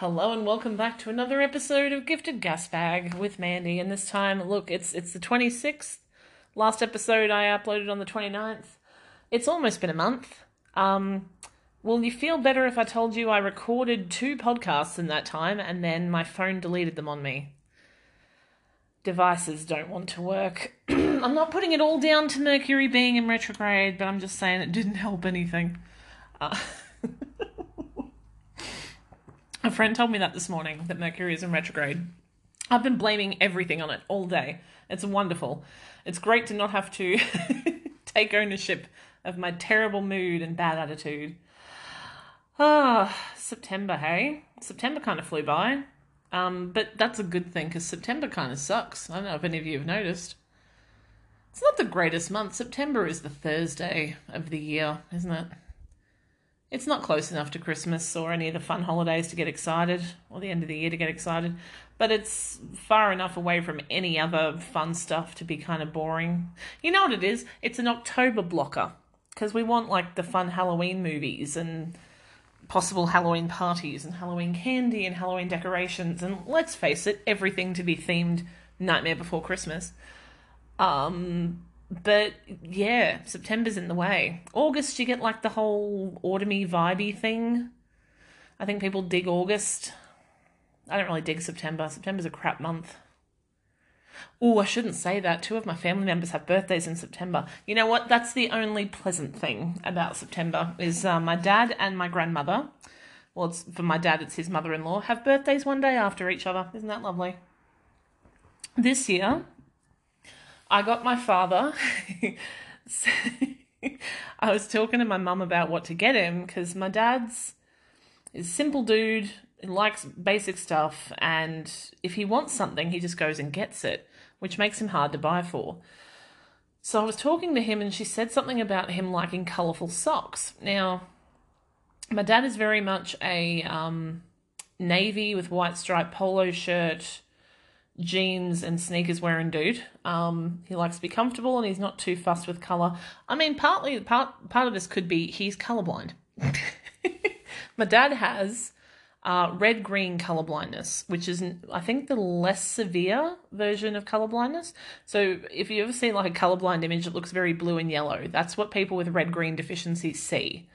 Hello and welcome back to another episode of Gifted Gas Bag with Mandy. And this time, look, it's it's the 26th. Last episode I uploaded on the 29th. It's almost been a month. Um, will you feel better if I told you I recorded two podcasts in that time and then my phone deleted them on me? Devices don't want to work. I'm not putting it all down to Mercury being in retrograde, but I'm just saying it didn't help anything. Uh, a friend told me that this morning that Mercury is in retrograde. I've been blaming everything on it all day. It's wonderful. It's great to not have to take ownership of my terrible mood and bad attitude. Ah, September, hey? September kind of flew by. Um, but that's a good thing because September kind of sucks. I don't know if any of you have noticed. It's not the greatest month. September is the Thursday of the year, isn't it? It's not close enough to Christmas or any of the fun holidays to get excited, or the end of the year to get excited, but it's far enough away from any other fun stuff to be kind of boring. You know what it is? It's an October blocker because we want like the fun Halloween movies and possible Halloween parties and Halloween candy and Halloween decorations and let's face it, everything to be themed Nightmare Before Christmas. Um, but yeah, September's in the way. August, you get like the whole autumny vibey thing. I think people dig August. I don't really dig September. September's a crap month. Oh, I shouldn't say that. Two of my family members have birthdays in September. You know what? That's the only pleasant thing about September is uh, my dad and my grandmother. Well, it's for my dad, it's his mother-in-law. Have birthdays one day after each other. Isn't that lovely? This year, I got my father. I was talking to my mum about what to get him because my dad's is simple dude. He likes basic stuff, and if he wants something, he just goes and gets it, which makes him hard to buy for. So I was talking to him, and she said something about him liking colourful socks. Now, my dad is very much a um, navy with white striped polo shirt, jeans and sneakers wearing dude. Um, he likes to be comfortable and he's not too fussed with color. I mean, partly part part of this could be he's colorblind. My dad has uh, red green color blindness, which is I think the less severe version of color blindness. So if you ever see like a colorblind image that looks very blue and yellow, that's what people with red green deficiency see.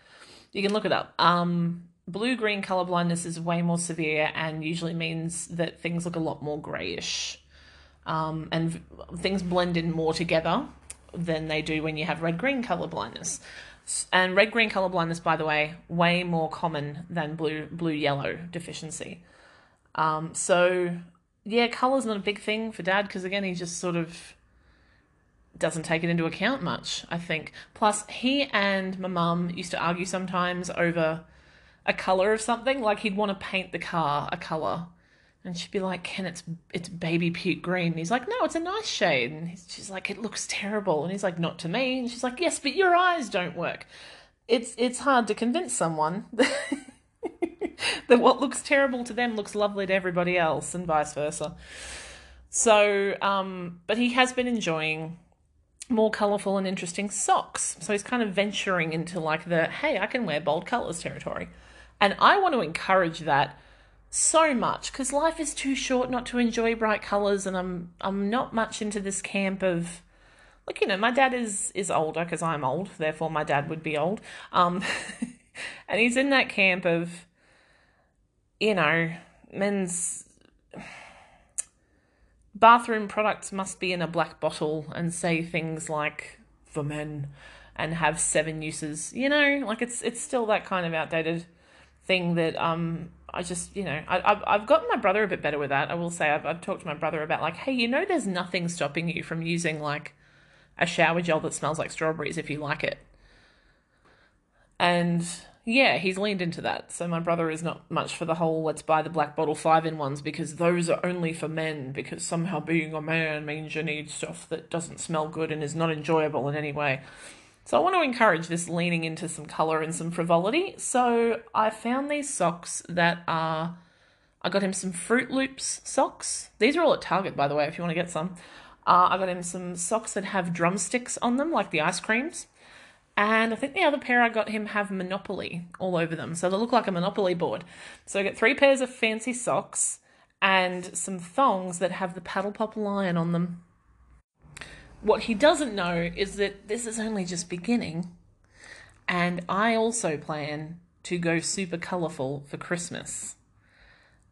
You can look it up. Um, blue green color blindness is way more severe and usually means that things look a lot more grayish um, and things blend in more together than they do when you have red green color blindness. And red green color blindness by the way way more common than blue blue yellow deficiency. Um, so yeah color's not a big thing for dad because again he just sort of doesn't take it into account much i think. Plus he and my mum used to argue sometimes over a color of something. Like he'd want to paint the car a color, and she'd be like, "Ken, it's it's baby puke green." And he's like, "No, it's a nice shade." And he's, she's like, "It looks terrible." And he's like, "Not to me." And she's like, "Yes, but your eyes don't work." It's it's hard to convince someone that what looks terrible to them looks lovely to everybody else, and vice versa. So, um, but he has been enjoying more colourful and interesting socks. So he's kind of venturing into like the hey, I can wear bold colours territory. And I want to encourage that so much because life is too short not to enjoy bright colors and I'm I'm not much into this camp of like you know my dad is is older because I'm old therefore my dad would be old. Um and he's in that camp of you know men's bathroom products must be in a black bottle and say things like for men and have seven uses. You know like it's it's still that kind of outdated thing that um I just you know I I've, I've gotten my brother a bit better with that. I will say I've I've talked to my brother about like hey you know there's nothing stopping you from using like a shower gel that smells like strawberries if you like it. And yeah, he's leaned into that. So my brother is not much for the whole let's buy the black bottle five in ones because those are only for men because somehow being a man means you need stuff that doesn't smell good and is not enjoyable in any way. So I want to encourage this leaning into some colour and some frivolity. So I found these socks that are. I got him some Froot Loops socks. These are all at Target, by the way, if you want to get some. Uh, I got him some socks that have drumsticks on them, like the ice creams. And I think the other pair I got him have Monopoly all over them. So they look like a Monopoly board. So I got three pairs of fancy socks and some thongs that have the paddle pop lion on them. What he doesn't know is that this is only just beginning. And I also plan to go super colourful for Christmas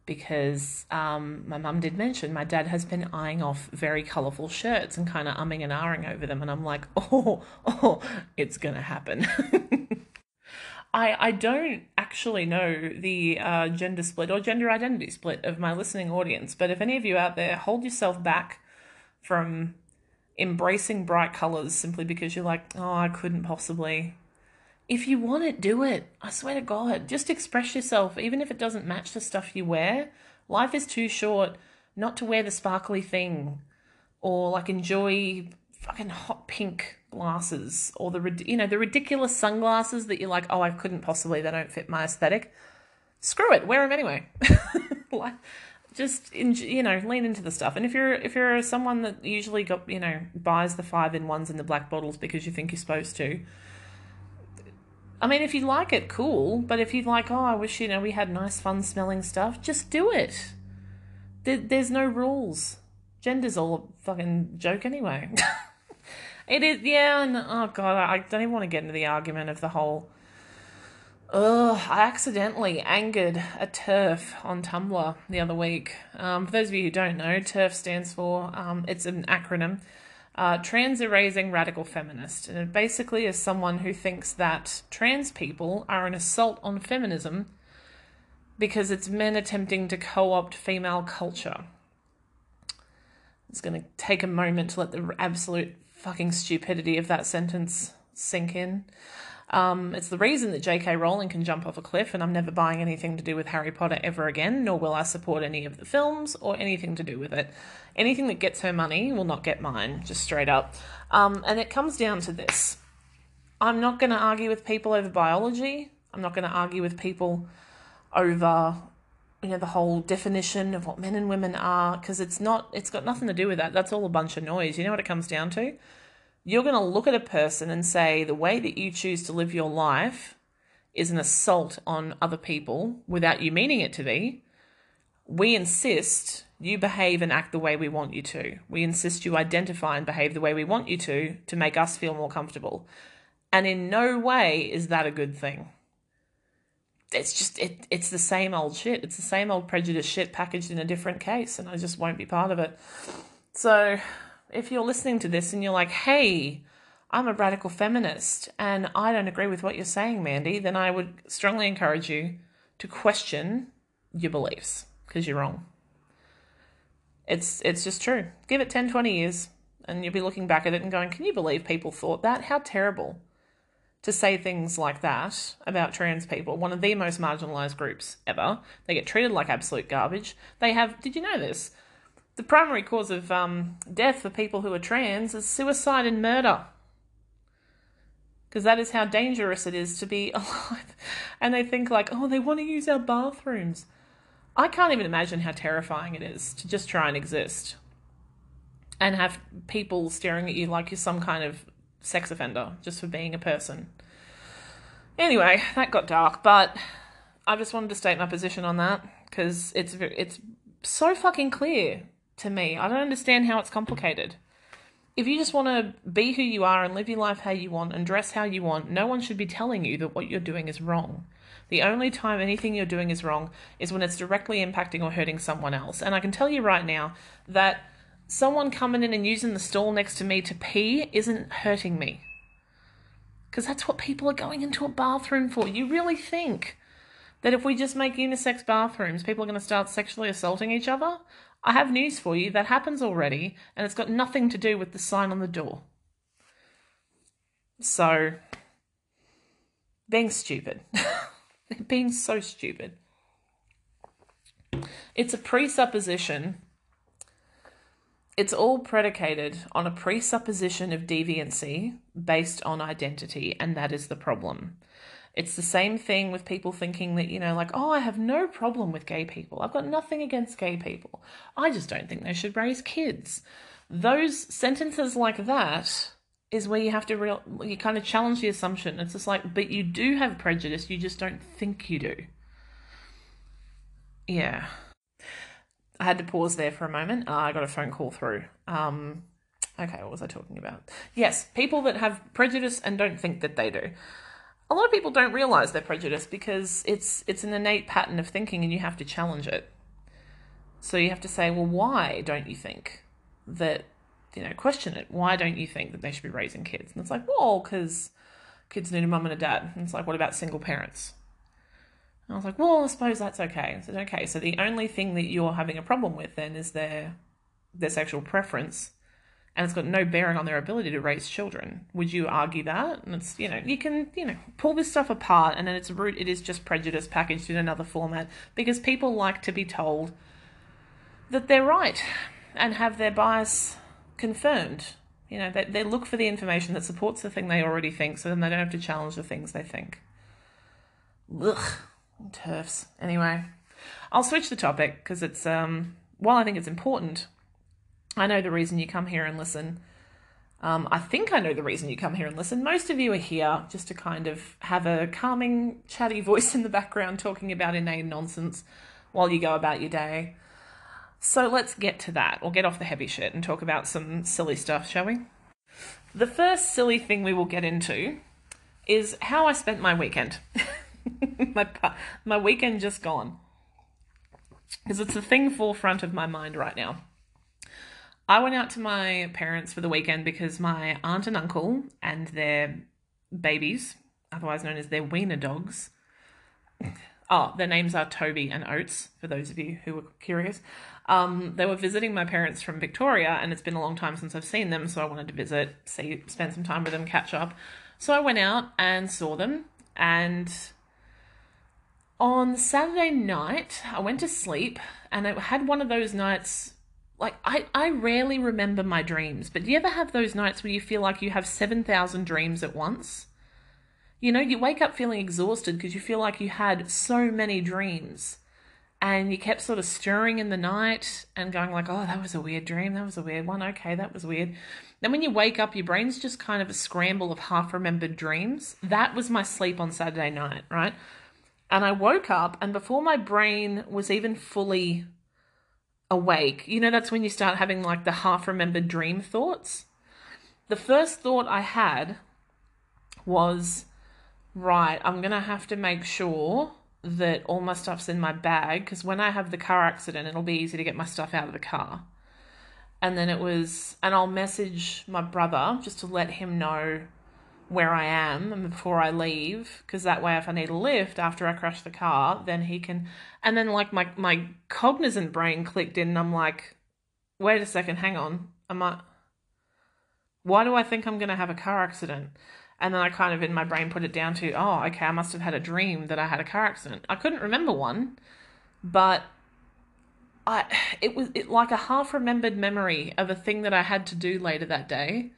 because um, my mum did mention my dad has been eyeing off very colourful shirts and kind of umming and ahhing over them, and I'm like, oh, oh, it's gonna happen. I I don't actually know the uh, gender split or gender identity split of my listening audience, but if any of you out there hold yourself back from embracing bright colours simply because you're like, oh, I couldn't possibly if you want it, do it. I swear to God. Just express yourself, even if it doesn't match the stuff you wear. Life is too short not to wear the sparkly thing or like enjoy fucking hot pink glasses or the you know the ridiculous sunglasses that you're like oh I couldn't possibly they don't fit my aesthetic screw it wear them anyway just you know lean into the stuff and if you're if you're someone that usually got you know buys the five in ones in the black bottles because you think you're supposed to I mean, if you like it, cool. But if you like, oh, I wish you know we had nice, fun smelling stuff, just do it. There, there's no rules. Gender's all a fucking joke anyway. it is, yeah. And, oh god, I don't even want to get into the argument of the whole. Ugh, I accidentally angered a TERF on Tumblr the other week. Um, for those of you who don't know, TERF stands for, um, it's an acronym uh, trans erasing radical feminist. And it basically is someone who thinks that trans people are an assault on feminism because it's men attempting to co opt female culture. It's going to take a moment to let the absolute fucking stupidity of that sentence sink in. Um, it's the reason that J.K. Rowling can jump off a cliff, and I'm never buying anything to do with Harry Potter ever again, nor will I support any of the films or anything to do with it. Anything that gets her money will not get mine, just straight up. Um, and it comes down to this I'm not going to argue with people over biology, I'm not going to argue with people over you know the whole definition of what men and women are because it's not it's got nothing to do with that that's all a bunch of noise you know what it comes down to you're going to look at a person and say the way that you choose to live your life is an assault on other people without you meaning it to be. We insist you behave and act the way we want you to. We insist you identify and behave the way we want you to to make us feel more comfortable. And in no way is that a good thing. It's just it it's the same old shit. It's the same old prejudice shit packaged in a different case and I just won't be part of it. So if you're listening to this and you're like, hey, I'm a radical feminist and I don't agree with what you're saying, Mandy, then I would strongly encourage you to question your beliefs because you're wrong. It's it's just true. Give it 10, 20 years and you'll be looking back at it and going, can you believe people thought that? How terrible to say things like that about trans people, one of the most marginalized groups ever. They get treated like absolute garbage. They have, did you know this? The primary cause of um, death for people who are trans is suicide and murder. Because that is how dangerous it is to be alive. And they think, like, oh, they want to use our bathrooms. I can't even imagine how terrifying it is to just try and exist and have people staring at you like you're some kind of sex offender just for being a person. Anyway, that got dark, but I just wanted to state my position on that because it's it's so fucking clear to me. I don't understand how it's complicated. If you just want to be who you are and live your life how you want and dress how you want, no one should be telling you that what you're doing is wrong. The only time anything you're doing is wrong is when it's directly impacting or hurting someone else. And I can tell you right now that someone coming in and using the stall next to me to pee isn't hurting me. Because that's what people are going into a bathroom for. You really think that if we just make unisex bathrooms, people are going to start sexually assaulting each other? I have news for you that happens already, and it's got nothing to do with the sign on the door. So, being stupid. being so stupid. It's a presupposition. It's all predicated on a presupposition of deviancy based on identity, and that is the problem. It's the same thing with people thinking that, you know, like, oh, I have no problem with gay people. I've got nothing against gay people. I just don't think they should raise kids. Those sentences like that is where you have to real you kind of challenge the assumption. It's just like, but you do have prejudice, you just don't think you do. Yeah. I had to pause there for a moment. Uh, I got a phone call through. Um, okay, what was I talking about? Yes, people that have prejudice and don't think that they do. A lot of people don't realize their prejudice because it's it's an innate pattern of thinking and you have to challenge it. So you have to say, well, why don't you think that you know, question it. Why don't you think that they should be raising kids? And it's like, well, because kids need a mum and a dad. And it's like, what about single parents? And I was like, well, I suppose that's okay. I said, okay, so the only thing that you're having a problem with then is their their sexual preference, and it's got no bearing on their ability to raise children. Would you argue that? And it's you know you can you know pull this stuff apart, and at its root it is just prejudice packaged in another format because people like to be told that they're right and have their bias confirmed. You know, they, they look for the information that supports the thing they already think, so then they don't have to challenge the things they think. Ugh, TERFs. Anyway, I'll switch the topic because it's, um, while I think it's important, I know the reason you come here and listen. Um, I think I know the reason you come here and listen. Most of you are here just to kind of have a calming, chatty voice in the background talking about inane nonsense while you go about your day. So let's get to that, or get off the heavy shit and talk about some silly stuff, shall we? The first silly thing we will get into is how I spent my weekend. my my weekend just gone. Because it's the thing forefront of my mind right now. I went out to my parents for the weekend because my aunt and uncle and their babies, otherwise known as their wiener dogs, oh, their names are Toby and Oates, for those of you who were curious. Um, they were visiting my parents from Victoria, and it's been a long time since I've seen them, so I wanted to visit, see, spend some time with them, catch up. So I went out and saw them, and on Saturday night, I went to sleep, and I had one of those nights. Like, I, I rarely remember my dreams, but do you ever have those nights where you feel like you have 7,000 dreams at once? You know, you wake up feeling exhausted because you feel like you had so many dreams and you kept sort of stirring in the night and going like oh that was a weird dream that was a weird one okay that was weird. Then when you wake up your brain's just kind of a scramble of half remembered dreams. That was my sleep on saturday night right? And i woke up and before my brain was even fully awake you know that's when you start having like the half remembered dream thoughts the first thought i had was right i'm going to have to make sure that all my stuff's in my bag because when I have the car accident, it'll be easy to get my stuff out of the car. And then it was, and I'll message my brother just to let him know where I am before I leave, because that way, if I need a lift after I crash the car, then he can. And then, like, my, my cognizant brain clicked in, and I'm like, wait a second, hang on. Am I. Why do I think I'm going to have a car accident? And then I kind of in my brain put it down to, oh, okay, I must have had a dream that I had a car accident. I couldn't remember one, but I it was it, like a half remembered memory of a thing that I had to do later that day.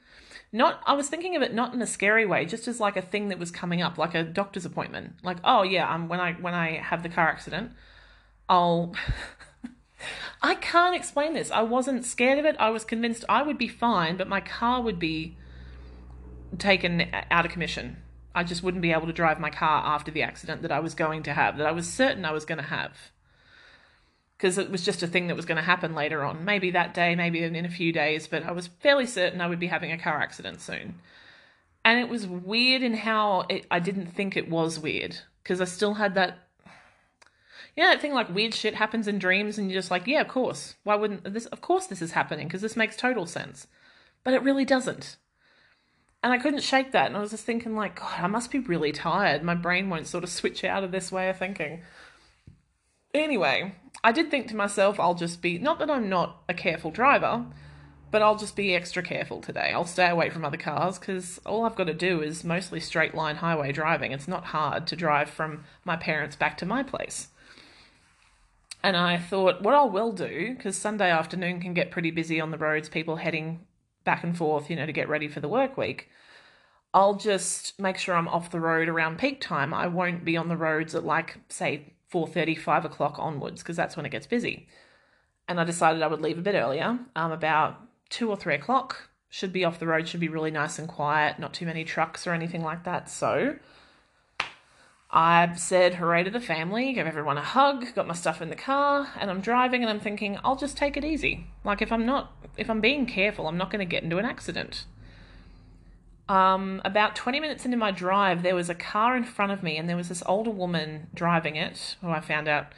Not I was thinking of it not in a scary way, just as like a thing that was coming up, like a doctor's appointment. Like, oh yeah, um, when I when I have the car accident, I'll I can't explain this. I wasn't scared of it. I was convinced I would be fine, but my car would be taken out of commission. I just wouldn't be able to drive my car after the accident that I was going to have, that I was certain I was going to have. Because it was just a thing that was going to happen later on. Maybe that day, maybe in a few days, but I was fairly certain I would be having a car accident soon. And it was weird in how it, I didn't think it was weird. Because I still had that. You know that thing like weird shit happens in dreams, and you're just like, yeah, of course. Why wouldn't this? Of course, this is happening because this makes total sense. But it really doesn't and I couldn't shake that. And I was just thinking, like, God, I must be really tired. My brain won't sort of switch out of this way of thinking. Anyway, I did think to myself, I'll just be, not that I'm not a careful driver, but I'll just be extra careful today. I'll stay away from other cars because all I've got to do is mostly straight line highway driving. It's not hard to drive from my parents back to my place. And I thought, what I will do, because Sunday afternoon can get pretty busy on the roads, people heading back and forth, you know, to get ready for the work week. I'll just make sure I'm off the road around peak time. I won't be on the roads at like, say, 4.30, 5 o'clock onwards, because that's when it gets busy. And I decided I would leave a bit earlier, um, about 2 or 3 o'clock, should be off the road, should be really nice and quiet, not too many trucks or anything like that. So I said hooray to the family, gave everyone a hug, got my stuff in the car, and I'm driving and I'm thinking, I'll just take it easy. Like if I'm not if I'm being careful, I'm not going to get into an accident. Um, about 20 minutes into my drive, there was a car in front of me, and there was this older woman driving it, who I found out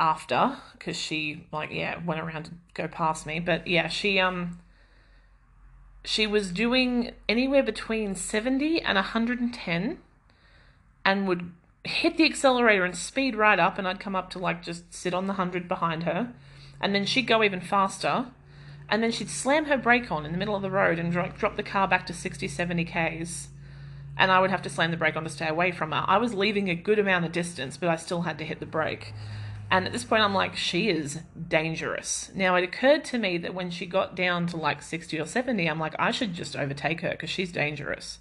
after because she like yeah went around to go past me. But yeah she um she was doing anywhere between 70 and 110 and would hit the accelerator and speed right up and I'd come up to like just sit on the 100 behind her. And then she'd go even faster and then she'd slam her brake on in the middle of the road and drop, drop the car back to 60 70 k's and I would have to slam the brake on to stay away from her. I was leaving a good amount of distance, but I still had to hit the brake. And at this point, I'm like, she is dangerous. Now, it occurred to me that when she got down to like 60 or 70, I'm like, I should just overtake her because she's dangerous.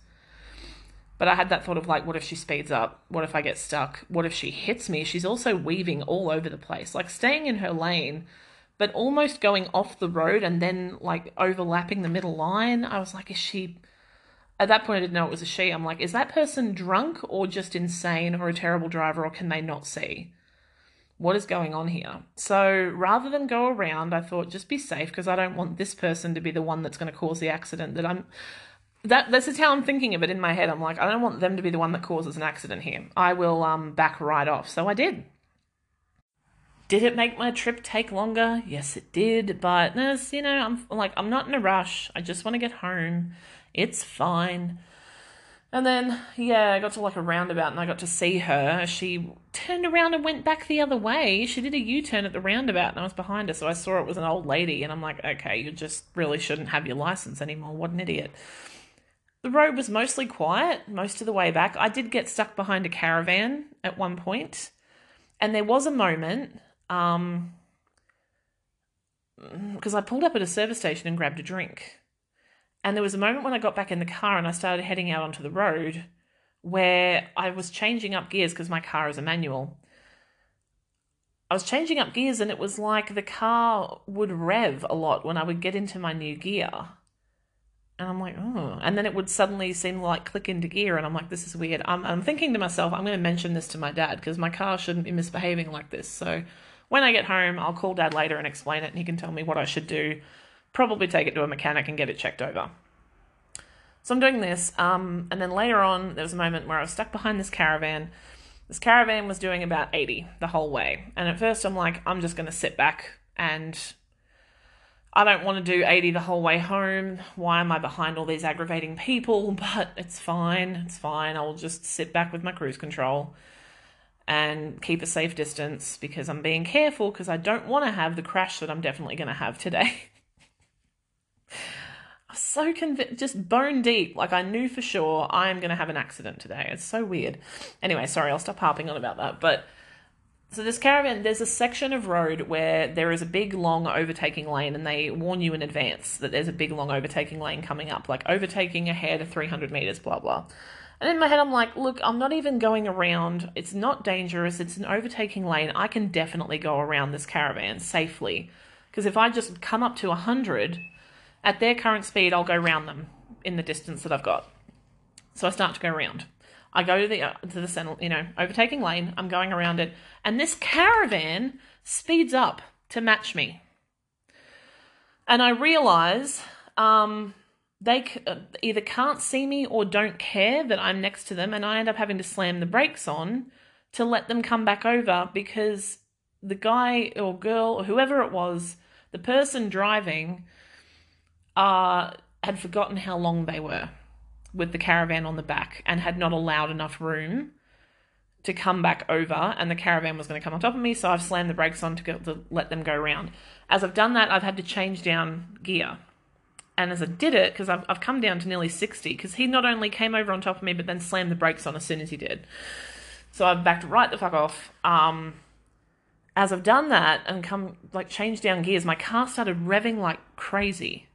But I had that thought of like, what if she speeds up? What if I get stuck? What if she hits me? She's also weaving all over the place, like staying in her lane, but almost going off the road and then like overlapping the middle line. I was like, is she. At that point, I didn't know it was a she. I'm like, is that person drunk or just insane or a terrible driver or can they not see? what is going on here? So rather than go around, I thought just be safe because I don't want this person to be the one that's going to cause the accident that I'm that this is how I'm thinking of it in my head. I'm like, I don't want them to be the one that causes an accident here. I will um back right off. So I did. Did it make my trip take longer? Yes, it did. But you know, I'm like, I'm not in a rush. I just want to get home. It's fine. And then, yeah, I got to like a roundabout and I got to see her. She turned around and went back the other way. She did a U turn at the roundabout and I was behind her. So I saw it was an old lady and I'm like, okay, you just really shouldn't have your license anymore. What an idiot. The road was mostly quiet most of the way back. I did get stuck behind a caravan at one point. point, and there was a moment um because I pulled up at a service station and grabbed a drink. And there was a moment when I got back in the car and I started heading out onto the road where I was changing up gears because my car is a manual. I was changing up gears and it was like the car would rev a lot when I would get into my new gear. And I'm like, oh. And then it would suddenly seem like click into gear. And I'm like, this is weird. I'm, I'm thinking to myself, I'm going to mention this to my dad because my car shouldn't be misbehaving like this. So when I get home, I'll call dad later and explain it and he can tell me what I should do probably take it to a mechanic and get it checked over. So I'm doing this, um, and then later on, there was a moment where I was stuck behind this caravan. This caravan was doing about 80 the whole way. And at first, I'm like, I'm just going to sit back and I don't want to do 80 the whole way home. Why am I behind all these aggravating people? But it's fine. It's fine. I'll just sit back with my cruise control and keep a safe distance because I'm being careful because I don't want to have the crash that I'm definitely going to have today. I'm so convinced, just bone deep. Like I knew for sure I am going to have an accident today. It's so weird. Anyway, sorry, I'll stop harping on about that. But so this caravan, there's a section of road where there is a big long overtaking lane, and they warn you in advance that there's a big long overtaking lane coming up, like overtaking ahead of 300 meters, blah blah. And in my head, I'm like, look, I'm not even going around. It's not dangerous. It's an overtaking lane. I can definitely go around this caravan safely. Because if I just come up to 100, at their current speed, I'll go round them in the distance that I've got. So I start to go around. I go to the uh, to the center, you know, overtaking lane. I'm going around it, and this caravan speeds up to match me. And I realize um, they uh, either can't see me or don't care that I'm next to them, and I end up having to slam the brakes on to let them come back over because the guy or girl or whoever it was, the person driving uh, had forgotten how long they were with the caravan on the back and had not allowed enough room to come back over and the caravan was going to come on top of me so i've slammed the brakes on to, to let them go around. As i've done that i've had to change down gear and as i did it because I've, I've come down to nearly 60 because he not only came over on top of me but then slammed the brakes on as soon as he did so i've backed right the fuck off um, as i've done that and come like changed down gears my car started revving like crazy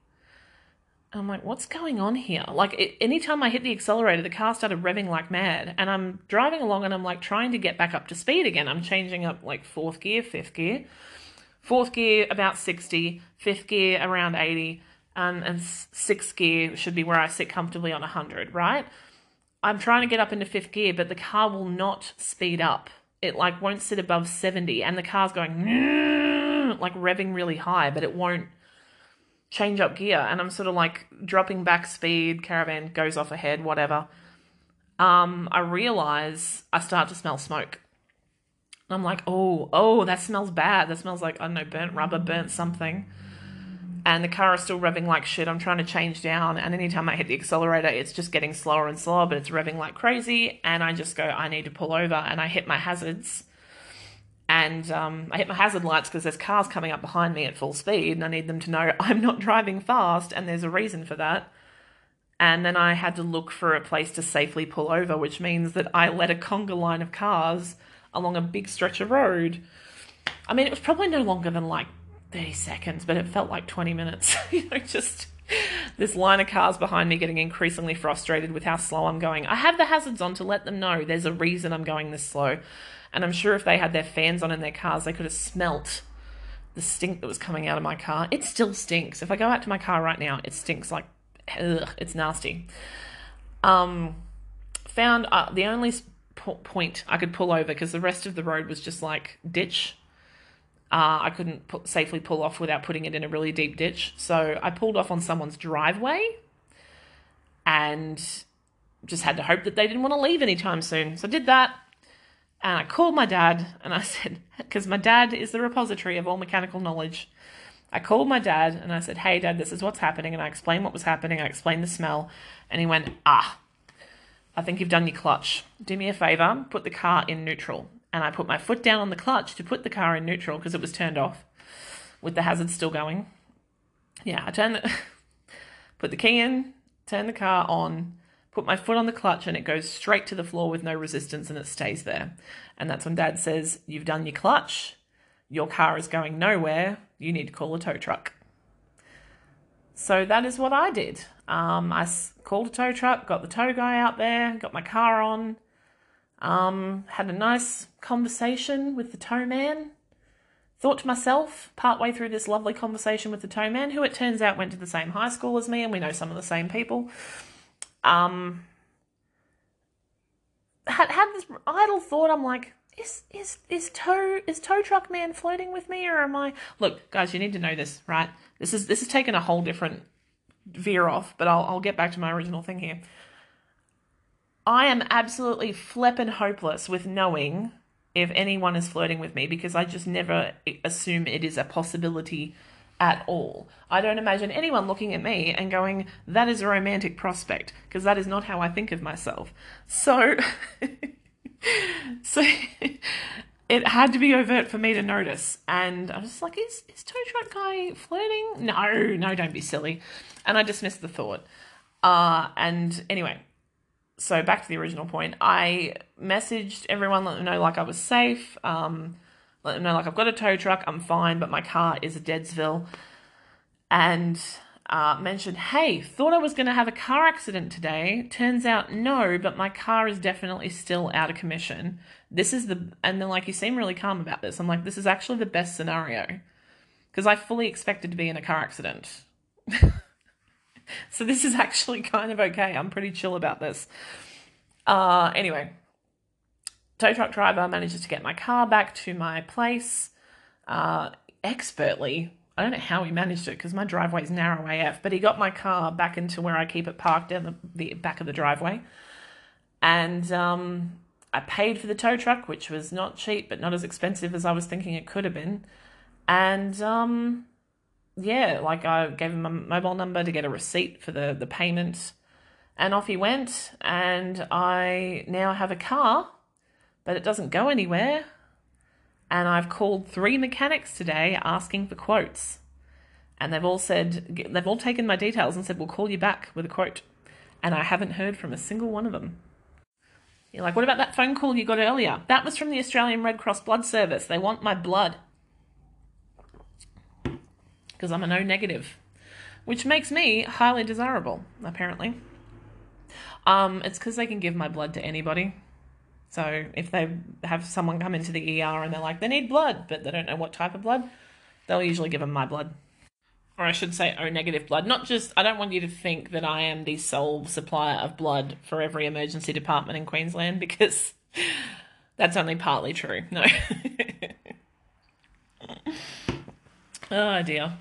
I'm like, what's going on here? Like, it, anytime I hit the accelerator, the car started revving like mad. And I'm driving along and I'm like trying to get back up to speed again. I'm changing up like fourth gear, fifth gear. Fourth gear, about 60. Fifth gear, around 80. Um, and sixth gear should be where I sit comfortably on 100, right? I'm trying to get up into fifth gear, but the car will not speed up. It like won't sit above 70, and the car's going like revving really high, but it won't change up gear. And I'm sort of like dropping back speed, caravan goes off ahead, whatever. Um, I realize I start to smell smoke. I'm like, oh, oh, that smells bad. That smells like, I don't know, burnt rubber, burnt something and the car is still revving like shit. I'm trying to change down, and anytime I hit the accelerator, it's just getting slower and slower, but it's revving like crazy. And I just go, I need to pull over, and I hit my hazards. And um, I hit my hazard lights because there's cars coming up behind me at full speed, and I need them to know I'm not driving fast, and there's a reason for that. And then I had to look for a place to safely pull over, which means that I led a conga line of cars along a big stretch of road. I mean, it was probably no longer than like 30 seconds, but it felt like 20 minutes. you know, just this line of cars behind me getting increasingly frustrated with how slow I'm going. I have the hazards on to let them know there's a reason I'm going this slow. And I'm sure if they had their fans on in their cars, they could have smelt the stink that was coming out of my car. It still stinks. If I go out to my car right now, it stinks like, ugh, it's nasty. Um, found uh, the only point I could pull over because the rest of the road was just like ditch uh, I couldn't put, safely pull off without putting it in a really deep ditch. So I pulled off on someone's driveway and just had to hope that they didn't want to leave anytime soon. So I did that. And I called my dad and I said, because my dad is the repository of all mechanical knowledge. I called my dad and I said, Hey, dad, this is what's happening. And I explained what was happening. I explained the smell. And he went, Ah, I think you've done your clutch. Do me a favor, put the car in neutral and I put my foot down on the clutch to put the car in neutral because it was turned off with the hazard still going. Yeah, I turned the, put the key in, turn the car on, put my foot on the clutch, and it goes straight to the floor with no resistance and it stays there. And that's when dad says, You've done your clutch, your car is going nowhere, you need to call a tow truck. So that is what I did. Um, I called a tow truck, got the tow guy out there, got my car on, um, had a nice conversation with the tow man. Thought to myself, partway through this lovely conversation with the tow man, who it turns out went to the same high school as me, and we know some of the same people. Um, had had this idle thought. I'm like, is is is tow is tow truck man flirting with me, or am I? Look, guys, you need to know this, right? This is this is taken a whole different veer off, but I'll I'll get back to my original thing here. I am absolutely flippin' hopeless with knowing if anyone is flirting with me because I just never assume it is a possibility at all. I don't imagine anyone looking at me and going, that is a romantic prospect, because that is not how I think of myself. So, so it had to be overt for me to notice. And I was like, is, is Tow Truck Guy flirting? No, no, don't be silly. And I dismissed the thought. Uh, and anyway, so back to the original point, I messaged everyone, let them know like I was safe, um, let them know like I've got a tow truck, I'm fine, but my car is a Deadsville, and uh, mentioned, hey, thought I was going to have a car accident today. Turns out no, but my car is definitely still out of commission. This is the, and then like you seem really calm about this. I'm like, this is actually the best scenario because I fully expected to be in a car accident. so this is actually kind of okay. I'm pretty chill about this. Uh, anyway, tow truck driver manages to get my car back to my place uh, expertly. I don't know how he managed it because my driveway is narrow AF, but he got my car back into where I keep it parked down the, the back of the driveway. And um, I paid for the tow truck, which was not cheap, but not as expensive as I was thinking it could have been. And um, yeah, like I gave him a mobile number to get a receipt for the, the payment. And off he went. And I now have a car, but it doesn't go anywhere. And I've called three mechanics today asking for quotes. And they've all said, they've all taken my details and said, we'll call you back with a quote. And I haven't heard from a single one of them. You're like, what about that phone call you got earlier? That was from the Australian Red Cross Blood Service. They want my blood because I'm a no negative, which makes me highly desirable, apparently. Um, it's because they can give my blood to anybody. So if they have someone come into the ER and they're like, they need blood, but they don't know what type of blood, they'll usually give them my blood. or I should say O negative blood. Not just, I don't want you to think that I am the sole supplier of blood for every emergency department in Queensland because that's only partly true. No. oh dear.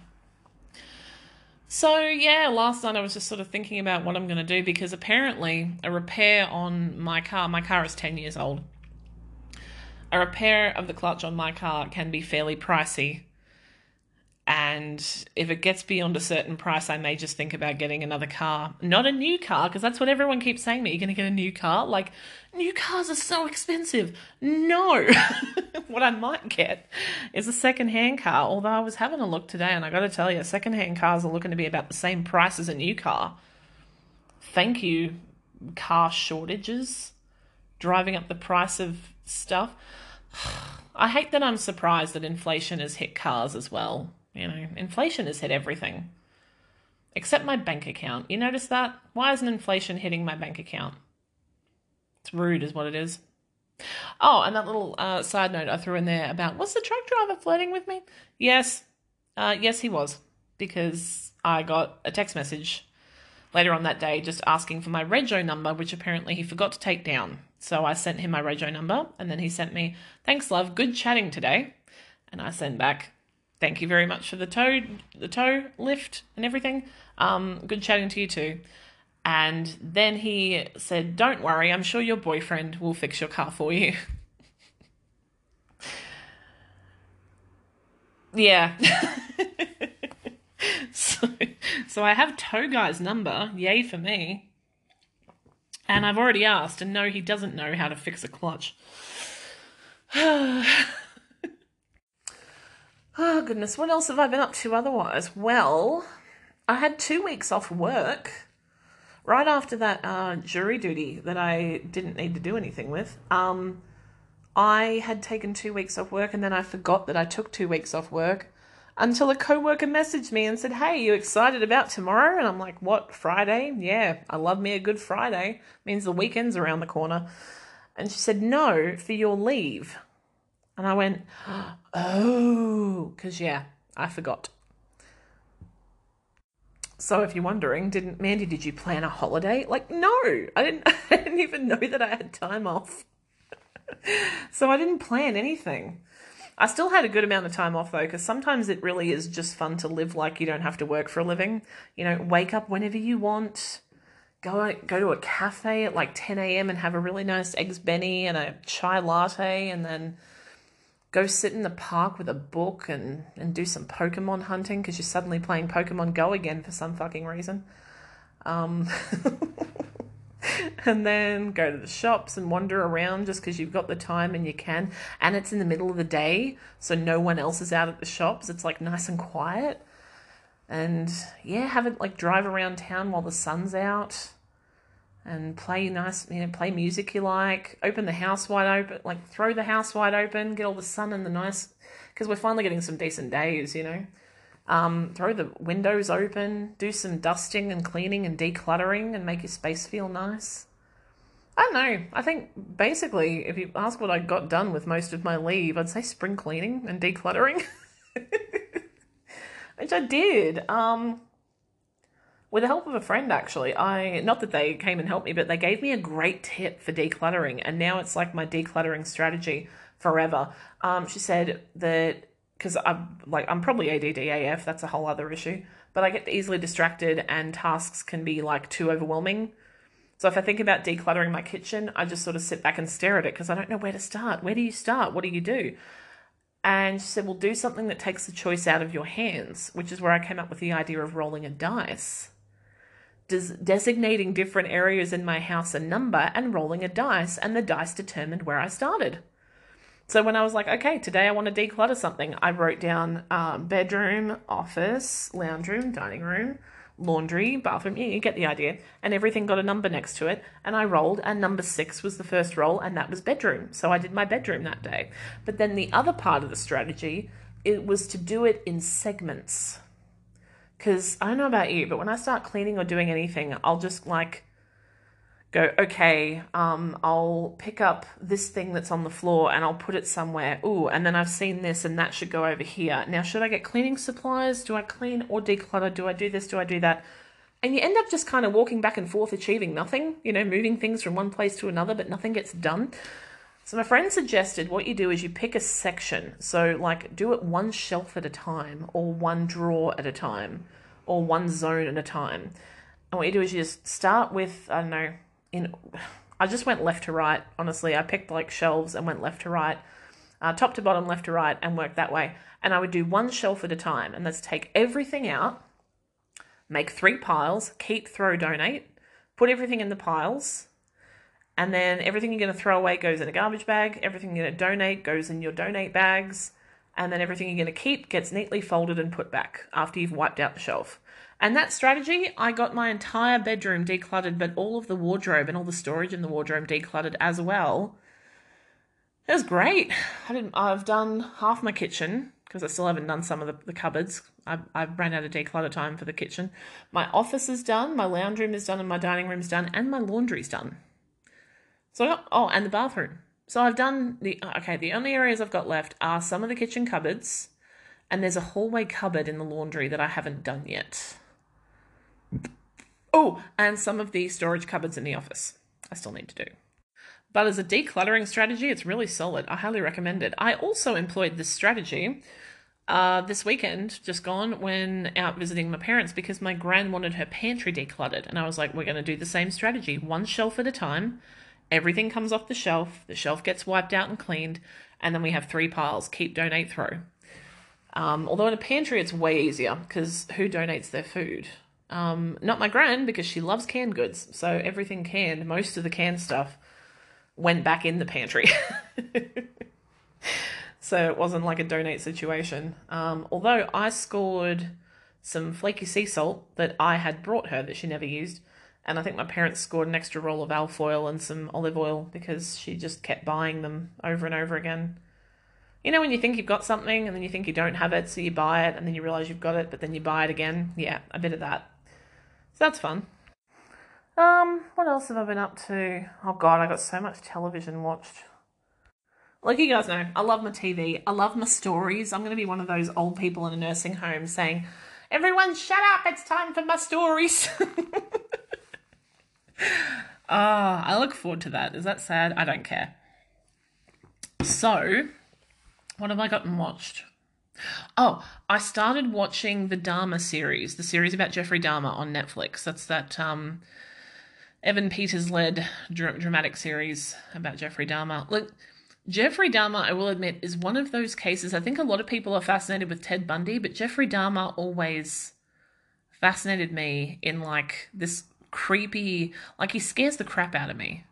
So, yeah, last night I was just sort of thinking about what I'm going to do because apparently a repair on my car, my car is 10 years old. A repair of the clutch on my car can be fairly pricey and if it gets beyond a certain price, I may just think about getting another car. Not a new car, because that's what everyone keeps saying to me. You're going to get a new car? Like, new cars are so expensive. No. what I might get is a second-hand car. Although I was having a look today, and I got to tell you, second-hand cars are looking to be about the same price as a new car. Thank you, car shortages. Driving up the price of stuff. I hate that I'm surprised that inflation has hit cars as well. You know, inflation has hit everything. Except my bank account. You notice that? Why isn't inflation hitting my bank account? It's rude, is what it is. Oh, and that little uh, side note I threw in there about was the truck driver flirting with me? Yes. Uh, yes, he was. Because I got a text message later on that day just asking for my rego number, which apparently he forgot to take down. So I sent him my rego number, and then he sent me, Thanks, love, good chatting today. And I sent back, thank you very much for the tow, the tow lift and everything. Um, good chatting to you too. And then he said, Don't worry, I'm sure your boyfriend will fix your car for you. yeah. so, so I have Tow Guy's number, yay for me. And I've already asked, and no, he doesn't know how to fix a clutch. Oh, goodness. What else have I been up to otherwise? Well, I had two weeks off work right after that uh, jury duty that I didn't need to do anything with. Um, I had taken two weeks off work and then I forgot that I took two weeks off work until a coworker messaged me and said, Hey, you excited about tomorrow? And I'm like, What, Friday? Yeah, I love me a good Friday. means the weekend's around the corner. And she said, No, for your leave. And I went, oh, because yeah, I forgot. So if you're wondering, didn't Mandy, did you plan a holiday? Like, no, I didn't. I didn't even know that I had time off. so I didn't plan anything. I still had a good amount of time off though, because sometimes it really is just fun to live like you don't have to work for a living. You know, wake up whenever you want, go go to a cafe at like 10 a.m. and have a really nice eggs benny and a chai latte, and then go sit in the park with a book and, and do some Pokemon hunting because you're suddenly playing Pokemon Go again for some fucking reason. Um, and then go to the shops and wander around just because you've got the time and you can. And it's in the middle of the day, so no one else is out at the shops. It's like nice and quiet. And yeah, have it like drive around town while the sun's out and play nice, you know, play music you like, open the house wide open, like throw the house wide open, get all the sun and the nice, because we're finally getting some decent days, you know. Um, throw the windows open, do some dusting and cleaning and decluttering and make your space feel nice. I don't know. I think basically, if you ask what I got done with most of my leave, I'd say spring cleaning and decluttering, which I did. Um, with the help of a friend actually i not that they came and helped me but they gave me a great tip for decluttering and now it's like my decluttering strategy forever. Um, she said that because i'm like i'm probably add af that's a whole other issue but i get easily distracted and tasks can be like too overwhelming. So if i think about decluttering my kitchen i just sort of sit back and stare at it because i don't know where to start. Where do you start? What do you do? And she said well do something that takes the choice out of your hands which is where i came up with the idea of rolling a dice des- designating different areas in my house a number and rolling a dice, and the dice determined where I started. So when I was like, okay, today I want to declutter something, I wrote down uh, bedroom, office, lounge room, dining room, laundry, bathroom. You get the idea. And everything got a number next to it. And I rolled, and number six was the first roll, and that was bedroom. So I did my bedroom that day. But then the other part of the strategy, it was to do it in segments. Because I don't know about you, but when I start cleaning or doing anything, I'll just like go, okay, um, I'll pick up this thing that's on the floor and I'll put it somewhere. Ooh, and then I've seen this and that should go over here. Now, should I get cleaning supplies? Do I clean or declutter? Do I do this? Do I do that? And you end up just kind of walking back and forth, achieving nothing, you know, moving things from one place to another, but nothing gets done. So, my friend suggested what you do is you pick a section. So, like, do it one shelf at a time, or one drawer at a time, or one zone at a time. And what you do is you just start with, I don't know, in I just went left to right. Honestly, I picked like shelves and went left to right, uh, top to bottom, left to right, and worked that way. And I would do one shelf at a time, and let's take everything out, make three piles, keep, throw, donate, put everything in the piles, and then everything you're going to throw away goes in a garbage bag. Everything you're going to donate goes in your donate bags, and then everything you're going to keep gets neatly folded and put back after you've wiped out the shelf. And that strategy, I got my entire bedroom decluttered, but all of the wardrobe and all the storage in the wardrobe decluttered as well. It was great. I didn't, I've done half my kitchen because I still haven't done some of the, the cupboards. I've, I've ran out of declutter time for the kitchen. My office is done, my lounge room is done, and my dining room is done, and my laundry's done. So, oh, and the bathroom. So I've done the okay. The only areas I've got left are some of the kitchen cupboards, and there's a hallway cupboard in the laundry that I haven't done yet. Oh, and some of the storage cupboards in the office. I still need to do. But as a decluttering strategy, it's really solid. I highly recommend it. I also employed this strategy uh, this weekend, just gone, when out visiting my parents because my gran wanted her pantry decluttered. And I was like, we're going to do the same strategy, one shelf at a time. Everything comes off the shelf, the shelf gets wiped out and cleaned, and then we have three piles keep, donate, throw. Um, although in a pantry, it's way easier because who donates their food? Um, not my gran because she loves canned goods, so everything canned, most of the canned stuff, went back in the pantry. so it wasn't like a donate situation. Um, although I scored some flaky sea salt that I had brought her that she never used, and I think my parents scored an extra roll of alfoil and some olive oil because she just kept buying them over and over again. You know, when you think you've got something and then you think you don't have it, so you buy it and then you realize you've got it, but then you buy it again. Yeah, a bit of that. So that's fun. Um, what else have I been up to? Oh god, I got so much television watched. Like you guys know, I love my TV. I love my stories. I'm going to be one of those old people in a nursing home saying, "Everyone, shut up! It's time for my stories." Ah, I look forward to that. Is that sad? I don't care. So, what have I gotten watched? Oh, I started watching the Dahmer series, the series about Jeffrey Dahmer on Netflix. That's that um, Evan Peters led dr- dramatic series about Jeffrey Dahmer. Look, Jeffrey Dahmer, I will admit, is one of those cases. I think a lot of people are fascinated with Ted Bundy, but Jeffrey Dahmer always fascinated me in like this creepy, like he scares the crap out of me.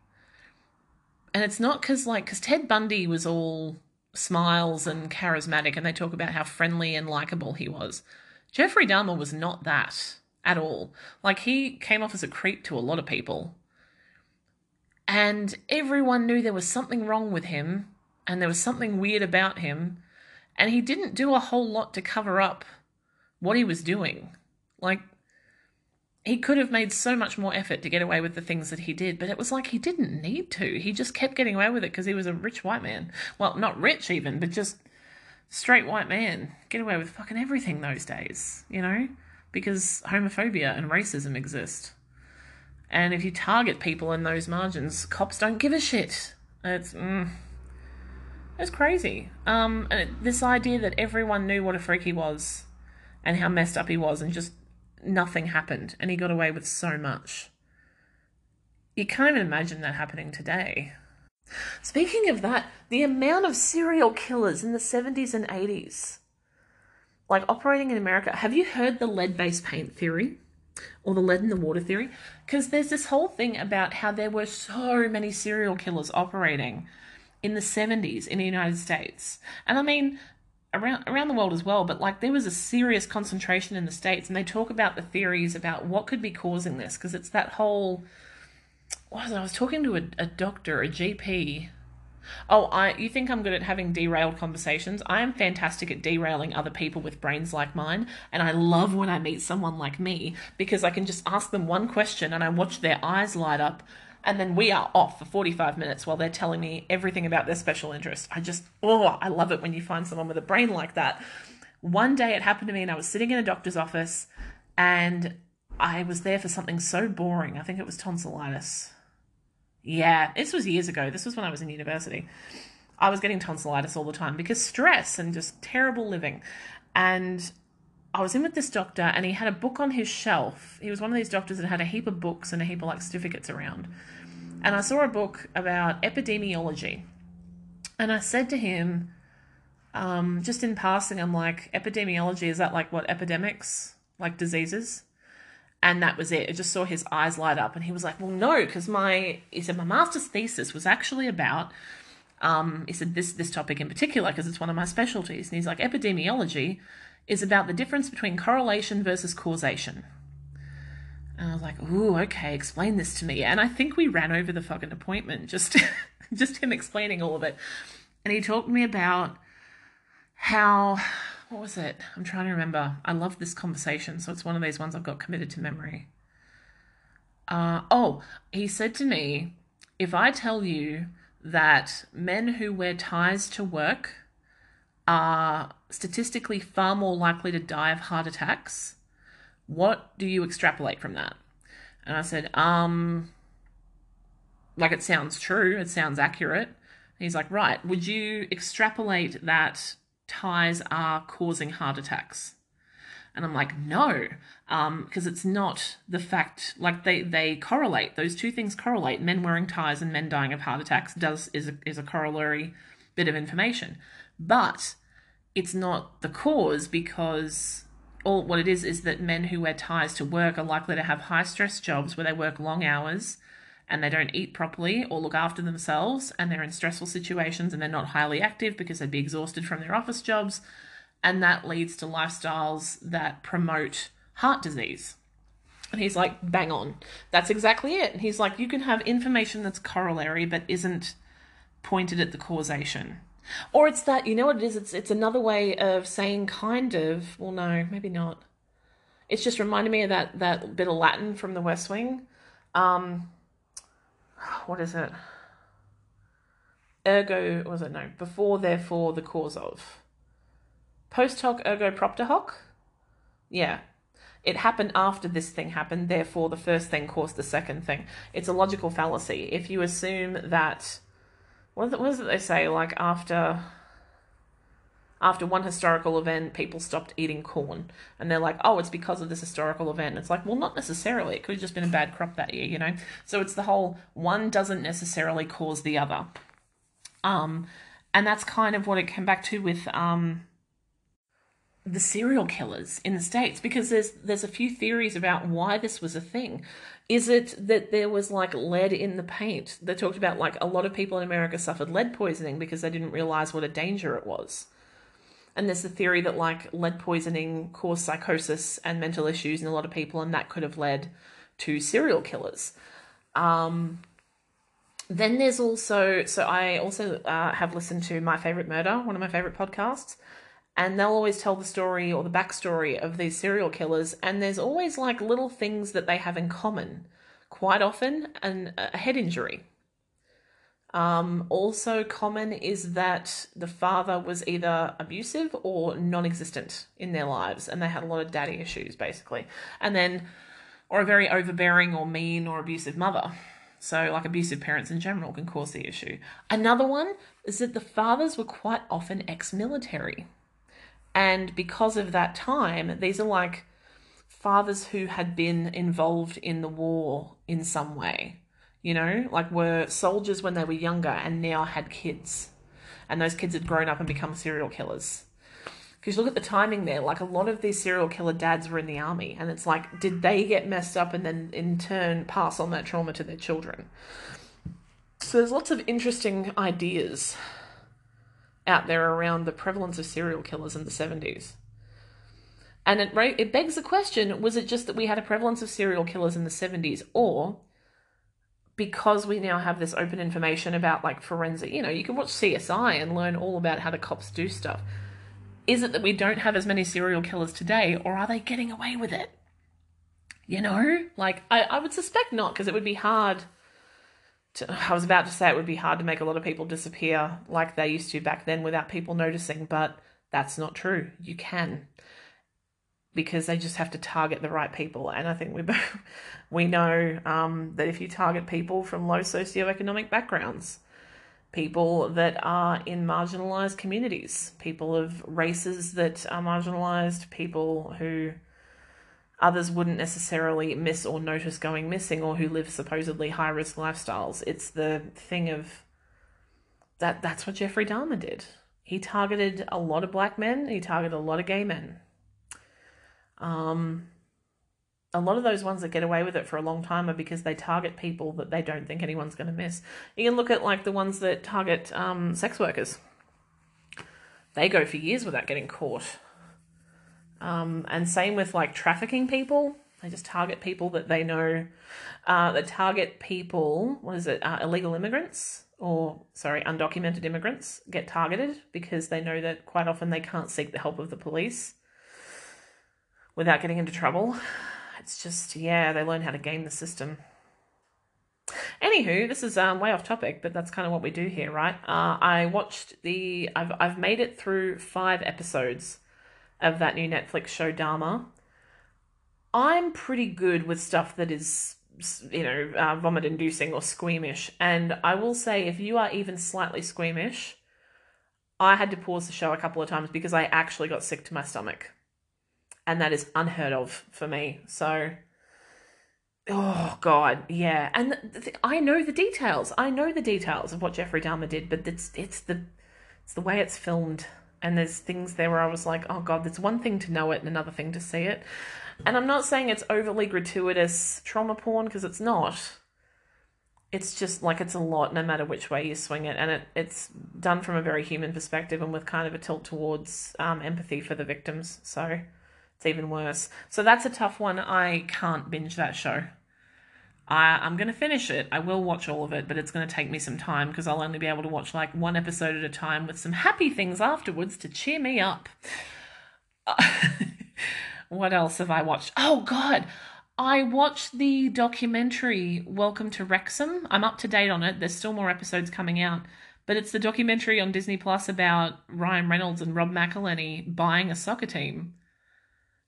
And it's not because like, because Ted Bundy was all smiles and charismatic, and they talk about how friendly and likable he was. Jeffrey Dahmer was not that at all. Like, he came off as a creep to a lot of people. And everyone knew there was something wrong with him, and there was something weird about him, and he didn't do a whole lot to cover up what he was doing. Like, he could have made so much more effort to get away with the things that he did, but it was like he didn't need to. He just kept getting away with it because he was a rich white man. Well, not rich even, but just straight white man. Get away with fucking everything those days, you know? Because homophobia and racism exist. And if you target people in those margins, cops don't give a shit. It's mm, it's crazy. Um, and it, this idea that everyone knew what a freak he was, and how messed up he was, and just nothing happened and he got away with so much. You can't even imagine that happening today. Speaking of that, the amount of serial killers in the 70s and 80s, like operating in America, have you heard the lead based paint theory? Or the lead in the water theory? Because there's this whole thing about how there were so many serial killers operating in the 70s in the United States. And I mean, around around the world as well, but like there was a serious concentration in the states, and they talk about the theories about what could be causing this because it's that whole. What was it? I was talking to a, a doctor, a GP. Oh, I you think I'm good at having derailed conversations? I am fantastic at derailing other people with brains like mine, and I love when I meet someone like me because I can just ask them one question and I watch their eyes light up And then we are off for 45 minutes while they're telling me everything about their special interest. I just, oh, I love it when you find someone with a brain like that. One day it happened to me and I was sitting in a doctor's office and I was there for something so boring. I think it was tonsillitis. Yeah, this was years ago. This was when I was in university. I was getting tonsillitis all the time because stress and just terrible living. And I was in with this doctor and he had a book on his shelf. He was one of these doctors that had a heap of books and a heap of like certificates around. And I saw a book about epidemiology. And I said to him, um, just in passing, I'm like, epidemiology, is that like what epidemics, like diseases? And that was it. I just saw his eyes light up and he was like, Well, no, because my he said my master's thesis was actually about um, he said this this topic in particular because it's one of my specialties. And he's like, epidemiology is about the difference between correlation versus causation. And I was like, ooh, okay, explain this to me. And I think we ran over the fucking appointment, just just him explaining all of it. And he talked to me about how what was it? I'm trying to remember. I love this conversation, so it's one of these ones I've got committed to memory. Uh, oh, he said to me, if I tell you that men who wear ties to work are statistically far more likely to die of heart attacks. What do you extrapolate from that? And I said, um, like it sounds true, it sounds accurate. And he's like, right, would you extrapolate that ties are causing heart attacks? And I'm like, no, because um, it's not the fact. Like they they correlate. Those two things correlate. Men wearing ties and men dying of heart attacks does is a, is a corollary bit of information, but it's not the cause because all what it is is that men who wear ties to work are likely to have high stress jobs where they work long hours and they don't eat properly or look after themselves and they're in stressful situations and they're not highly active because they'd be exhausted from their office jobs and that leads to lifestyles that promote heart disease. And he's like, bang on. That's exactly it. And he's like, you can have information that's corollary but isn't pointed at the causation. Or it's that, you know what it is? It's it's another way of saying kind of, well no, maybe not. It's just reminded me of that that bit of Latin from the West Wing. Um what is it? Ergo was it no, before therefore the cause of. Post hoc ergo propter hoc? Yeah. It happened after this thing happened, therefore the first thing caused the second thing. It's a logical fallacy. If you assume that what is it, they say? Like after after one historical event, people stopped eating corn. And they're like, oh, it's because of this historical event. It's like, well, not necessarily. It could have just been a bad crop that year, you know? So it's the whole one doesn't necessarily cause the other. Um, and that's kind of what it came back to with um, the serial killers in the states because there's there's a few theories about why this was a thing. Is it that there was like lead in the paint? They talked about like a lot of people in America suffered lead poisoning because they didn't realize what a danger it was. And there's the theory that like lead poisoning caused psychosis and mental issues in a lot of people, and that could have led to serial killers. Um, then there's also so I also uh, have listened to My Favorite Murder, one of my favorite podcasts, and they'll always tell the story or the backstory of these serial killers and there's always like little things that they have in common quite often an, a head injury um, also common is that the father was either abusive or non-existent in their lives and they had a lot of daddy issues basically and then or a very overbearing or mean or abusive mother so, like abusive parents in general can cause the issue. Another one is that the fathers were quite often ex military. And because of that time, these are like fathers who had been involved in the war in some way, you know, like were soldiers when they were younger and now had kids. And those kids had grown up and become serial killers. Because look at the timing there, like a lot of these serial killer dads were in the army, and it's like, did they get messed up and then in turn pass on that trauma to their children? So there's lots of interesting ideas out there around the prevalence of serial killers in the 70s. And it, it begs the question was it just that we had a prevalence of serial killers in the 70s, or because we now have this open information about like forensic, you know, you can watch CSI and learn all about how the cops do stuff. Is it that we don't have as many serial killers today, or are they getting away with it? You know, like I, I would suspect not, because it would be hard to, I was about to say it would be hard to make a lot of people disappear like they used to back then without people noticing, but that's not true. You can because they just have to target the right people. And I think we we know um, that if you target people from low socioeconomic backgrounds, people that are in marginalized communities, people of races that are marginalized, people who others wouldn't necessarily miss or notice going missing, or who live supposedly high risk lifestyles. It's the thing of that. That's what Jeffrey Dahmer did. He targeted a lot of black men. He targeted a lot of gay men um, a lot of those ones that get away with it for a long time are because they target people that they don't think anyone's going to miss. You can look at like the ones that target um, sex workers. They go for years without getting caught. Um, and same with like trafficking people. They just target people that they know. Uh, target people. What is it? Uh, illegal immigrants or sorry, undocumented immigrants get targeted because they know that quite often they can't seek the help of the police without getting into trouble. It's just, yeah, they learn how to game the system. Anywho, this is um, way off topic, but that's kind of what we do here, right? Uh, I watched the, I've, I've made it through five episodes of that new Netflix show, Dahmer. I'm pretty good with stuff that is, you know, uh, vomit inducing or squeamish. And I will say, if you are even slightly squeamish, I had to pause the show a couple of times because I actually got sick to my stomach and that is unheard of for me. So, oh god, yeah. And the, the, I know the details. I know the details of what Jeffrey Dahmer did, but it's it's the it's the way it's filmed. And there's things there where I was like, oh god, there's one thing to know it and another thing to see it. And I'm not saying it's overly gratuitous trauma porn because it's not. It's just like it's a lot no matter which way you swing it. And it, it's done from a very human perspective and with kind of a tilt towards um, empathy for the victims. So it's even worse. So that's a tough one. I can't binge that show. I, I'm going to finish it. I will watch all of it, but it's going to take me some time because I'll only be able to watch like one episode at a time with some happy things afterwards to cheer me up. what else have I watched? Oh, God. I watched the documentary Welcome to Wrexham. I'm up to date on it. There's still more episodes coming out. But it's the documentary on Disney Plus about Ryan Reynolds and Rob McElhenney buying a soccer team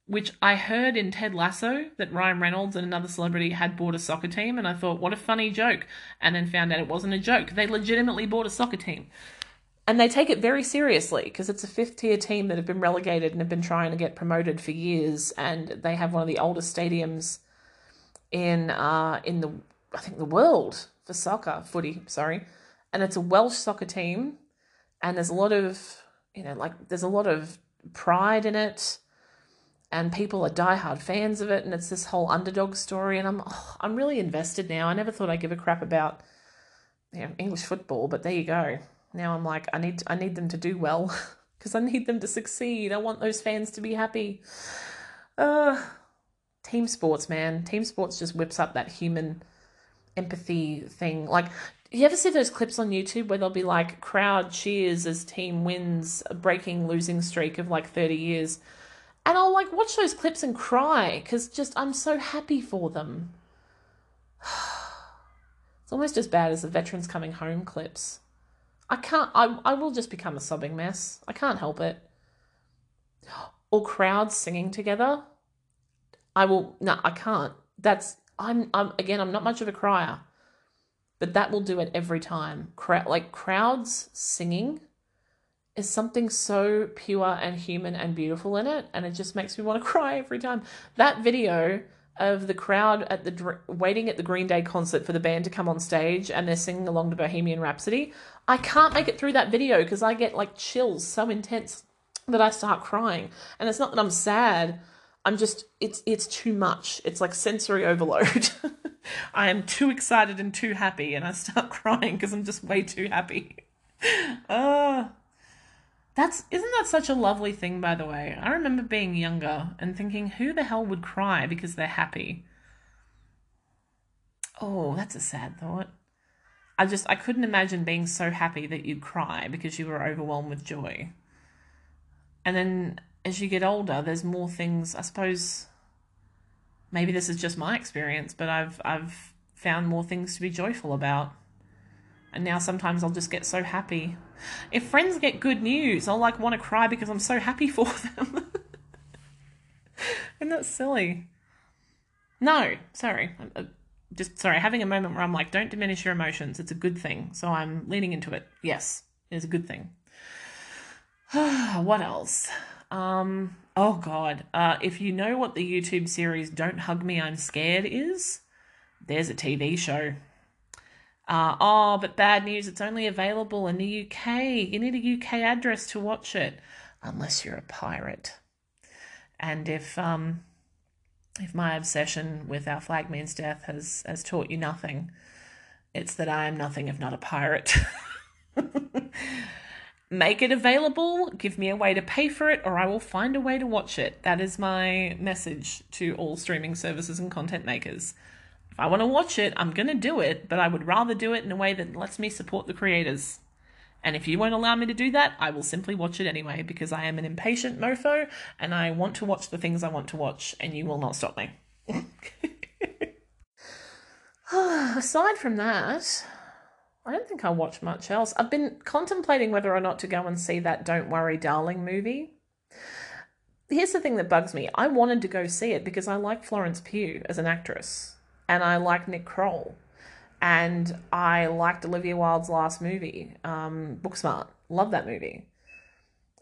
which I heard in Ted Lasso that Ryan Reynolds and another celebrity had bought a soccer team, and I thought, what a funny joke. And then found out it wasn't a joke. They legitimately bought a soccer team. And they take it very seriously because it's a fifth tier team that have been relegated and have been trying to get promoted for years. And they have one of the oldest stadiums in uh, in the I think the world for soccer, footy, sorry. And it's a Welsh soccer team, and there's a lot of you know like there's a lot of pride in it and people are diehard fans of it, and it's this whole underdog story. And I'm oh, I'm really invested now. I never thought I'd give a crap about you know, English football, but there you go. Now I'm like, I need I need them to do well because I need them to succeed. I want those fans to be happy. Uh, team sports, man. Team sports just whips up that human empathy thing. Like, you ever see those clips on YouTube where they'll be like, crowd cheers as team wins a breaking losing streak of like 30 years? And I'll like watch those clips and cry because just I'm so happy for them. it's almost as bad as the veterans coming home clips. I can't, I, I will just become a sobbing mess. I can't help it. Or crowds singing together. I will, no, I can't. That's, I'm, I'm, again, I'm not much of a crier, but that will do it every time. Crowd, like crowds singing is something so pure and human and beautiful in it and it just makes me want to cry every time. That video of the crowd at the dr- waiting at the green day concert for the band to come on stage and they're singing along to bohemian rhapsody i can't make it through that video because i get like chills so intense that i start crying. And it's not that i'm sad i'm just it's it's too much. It's like sensory overload. I am too excited and too happy and i start crying because i'm just way too happy. Uh that's isn't that such a lovely thing by the way? I remember being younger and thinking who the hell would cry because they're happy? Oh, that's a sad thought. I just I couldn't imagine being so happy that you'd cry because you were overwhelmed with joy. And then as you get older, there's more things, I suppose maybe this is just my experience, but I've I've found more things to be joyful about. And now sometimes I'll just get so happy. If friends get good news, I'll like want to cry because I'm so happy for them. Isn't that silly? No, sorry. Uh, just sorry, having a moment where I'm like, don't diminish your emotions. It's a good thing. So I'm leaning into it. Yes, it is a good thing. what else? Um, oh god. Uh, if you know what the YouTube series Don't Hug Me, I'm Scared is, there's a TV show. Uh, oh, but bad news, it's only available in the UK. You need a UK address to watch it, unless you're a pirate. And if um, if my obsession with our flag means death has has taught you nothing, it's that I am nothing if not a pirate. Make it available, give me a way to pay for it, or I will find a way to watch it. That is my message to all streaming services and content makers. If I want to watch it, I'm going to do it, but I would rather do it in a way that lets me support the creators. And if you won't allow me to do that, I will simply watch it anyway because I am an impatient mofo and I want to watch the things I want to watch, and you will not stop me. Aside from that, I don't think I watch much else. I've been contemplating whether or not to go and see that Don't Worry Darling movie. Here's the thing that bugs me I wanted to go see it because I like Florence Pugh as an actress and I like Nick Kroll, and I liked Olivia Wilde's last movie, um, Booksmart. Love that movie.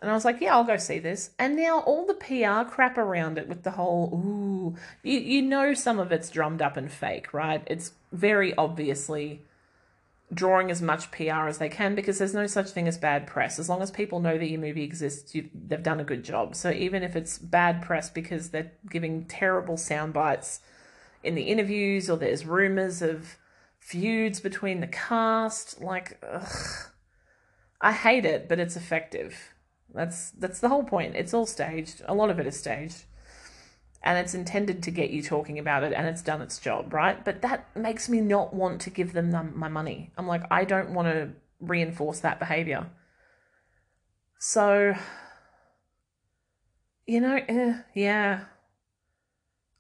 And I was like, yeah, I'll go see this. And now all the PR crap around it with the whole, ooh, you, you know, some of it's drummed up and fake, right? It's very obviously drawing as much PR as they can because there's no such thing as bad press. As long as people know that your movie exists, they've done a good job. So even if it's bad press because they're giving terrible sound bites in the interviews or there's rumors of feuds between the cast. Like, ugh. I hate it, but it's effective. That's that's the whole point. It's all staged. A lot of it is staged. And it's intended to get you talking about it and it's done its job, right? But that makes me not want to give them my money. I'm like, I don't want to reinforce that behavior. So, you know, eh, yeah,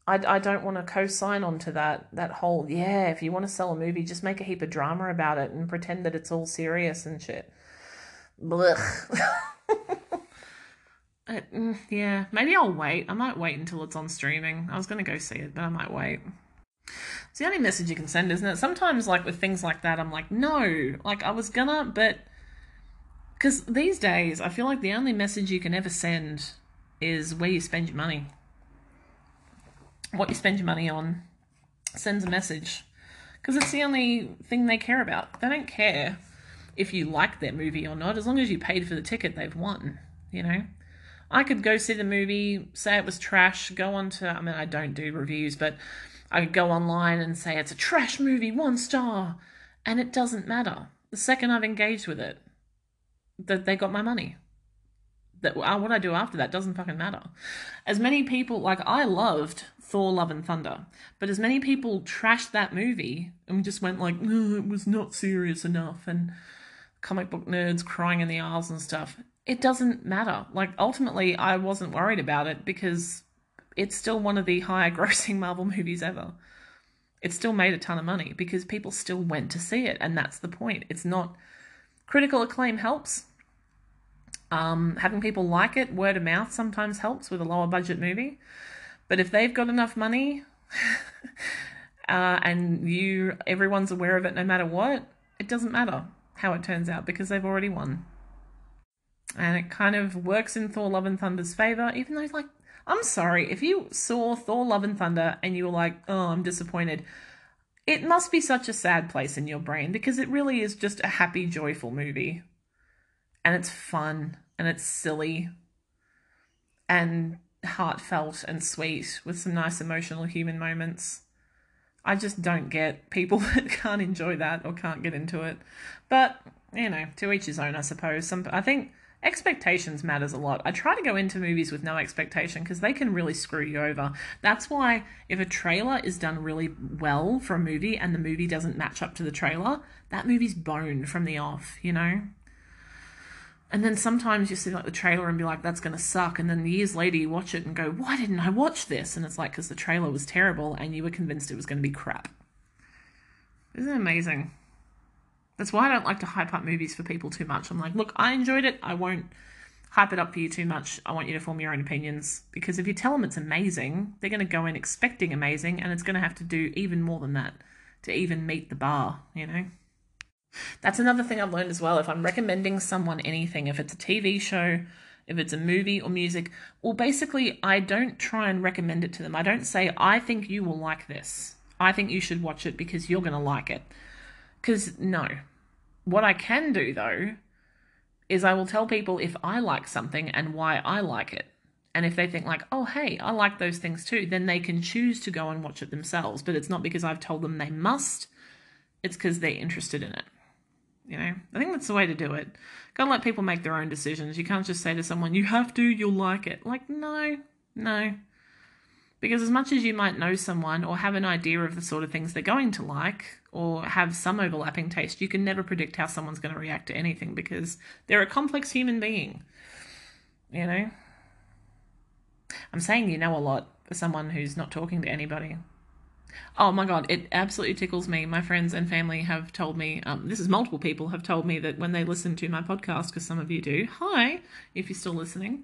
I, I don't want to co-sign onto that that whole yeah if you want to sell a movie just make a heap of drama about it and pretend that it's all serious and shit. Blech. mm, yeah maybe I'll wait. I might wait until it's on streaming. I was gonna go see it but I might wait. It's the only message you can send isn't it? Sometimes like with things like that I'm like no like I was gonna but because these days I feel like the only message you can ever send is where you spend your money what you spend your money on sends a message because it's the only thing they care about. They don't care if you like their movie or not, as long as you paid for the ticket, they've won, you know? I could go see the movie, say it was trash, go on to, I mean, I don't do reviews, but I could go online and say it's a trash movie, one star, and it doesn't matter. The second I've engaged with it, that they got my money that uh, what I do after that doesn't fucking matter. As many people like I loved Thor: Love and Thunder, but as many people trashed that movie and just went like, it was not serious enough, and comic book nerds crying in the aisles and stuff. It doesn't matter. Like ultimately, I wasn't worried about it because it's still one of the higher grossing Marvel movies ever. It still made a ton of money because people still went to see it, and that's the point. It's not critical acclaim helps um, having people like it, word of mouth sometimes helps with a lower budget movie. But if they've got enough money uh, and you everyone's aware of it no matter what, it doesn't matter how it turns out because they've already won. And it kind of works in Thor Love and Thunder's favor, even though like I'm sorry, if you saw Thor Love and Thunder and you were like, oh, I'm disappointed, it must be such a sad place in your brain because it really is just a happy, joyful movie and it's fun and it's silly and heartfelt and sweet with some nice emotional human moments. I just don't get people that can't enjoy that or can't get into it. But, you know, to each his own, I suppose. Some I think expectations matters a lot. I try to go into movies with no expectation because they can really screw you over. That's why if a trailer is done really well for a movie and the movie doesn't match up to the trailer, that movie's boned from the off, you know? And then sometimes you see like the trailer and be like, that's going to suck. And then years later you watch it and go, why didn't I watch this? And it's like, because the trailer was terrible and you were convinced it was going to be crap. Isn't it amazing? That's why I don't like to hype up movies for people too much. I'm like, look, I enjoyed it. I won't hype it up for you too much. I want you to form your own opinions because if you tell them it's amazing, they're going to go in expecting amazing and it's going to have to do even more than that to even meet the bar, you know? That's another thing I've learned as well. If I'm recommending someone anything, if it's a TV show, if it's a movie or music, well, basically, I don't try and recommend it to them. I don't say, I think you will like this. I think you should watch it because you're going to like it. Because, no, what I can do though is I will tell people if I like something and why I like it. And if they think like, "Oh, hey, I like those things too," then they can choose to go and watch it themselves, but it's not because I've told them they must. It's because they're interested in it. You know? I think that's the way to do it. Got to let people make their own decisions. You can't just say to someone, "You have to, you'll like it." Like, no. No. Because as much as you might know someone or have an idea of the sort of things they're going to like or have some overlapping taste, you can never predict how someone's going to react to anything because they're a complex human being. You know? I'm saying you know a lot for someone who's not talking to anybody. Oh my god, it absolutely tickles me. My friends and family have told me, um, this is multiple people have told me that when they listen to my podcast, because some of you do, hi, if you're still listening,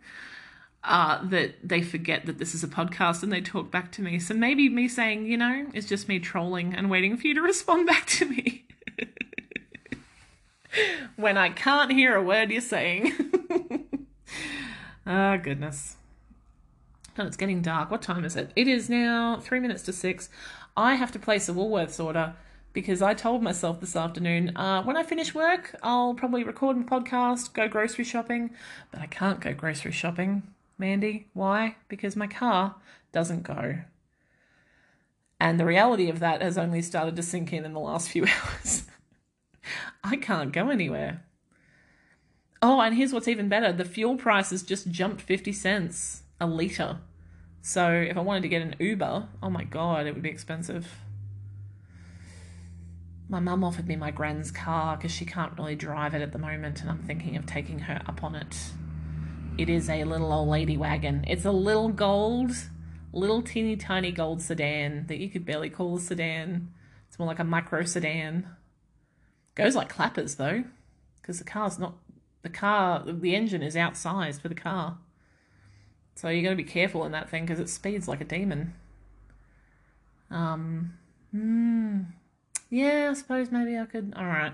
uh, that they forget that this is a podcast and they talk back to me. So maybe me saying, you know, is just me trolling and waiting for you to respond back to me. when I can't hear a word you're saying. Ah, oh, goodness. It's getting dark. What time is it? It is now three minutes to six. I have to place a Woolworths order because I told myself this afternoon uh, when I finish work, I'll probably record a podcast, go grocery shopping, but I can't go grocery shopping Mandy. Why? Because my car doesn't go. And the reality of that has only started to sink in in the last few hours. I can't go anywhere. Oh, and here's what's even better the fuel prices just jumped 50 cents a litre. So if I wanted to get an Uber, oh my god, it would be expensive. My mum offered me my gran's car because she can't really drive it at the moment, and I'm thinking of taking her up on it it is a little old lady wagon. It's a little gold, little teeny tiny gold sedan that you could barely call a sedan. It's more like a micro sedan. Goes like clappers though, because the car's not the car. The engine is outsized for the car, so you got to be careful in that thing because it speeds like a demon. Um, hmm. Yeah, I suppose maybe I could. All right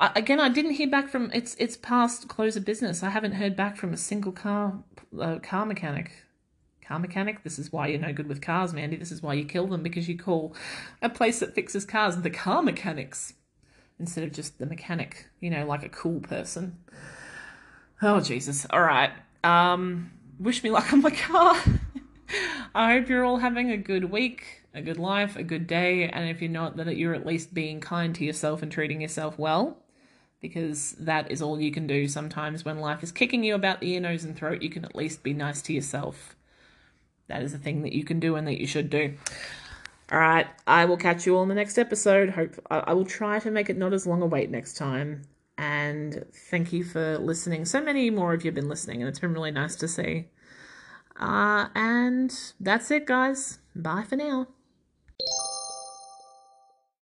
again, I didn't hear back from it's it's past close of business. I haven't heard back from a single car uh, car mechanic. Car mechanic. This is why you're no good with cars, Mandy. This is why you kill them because you call a place that fixes cars the car mechanics instead of just the mechanic. You know, like a cool person. Oh Jesus! All right. Um, wish me luck on my car. I hope you're all having a good week, a good life, a good day, and if you're not, that you're at least being kind to yourself and treating yourself well because that is all you can do sometimes when life is kicking you about the ear, nose, and throat. You can at least be nice to yourself. That is a thing that you can do and that you should do. All right, I will catch you all in the next episode. Hope I will try to make it not as long a wait next time. And thank you for listening. So many more of you have been listening, and it's been really nice to see. Uh, and that's it, guys. Bye for now.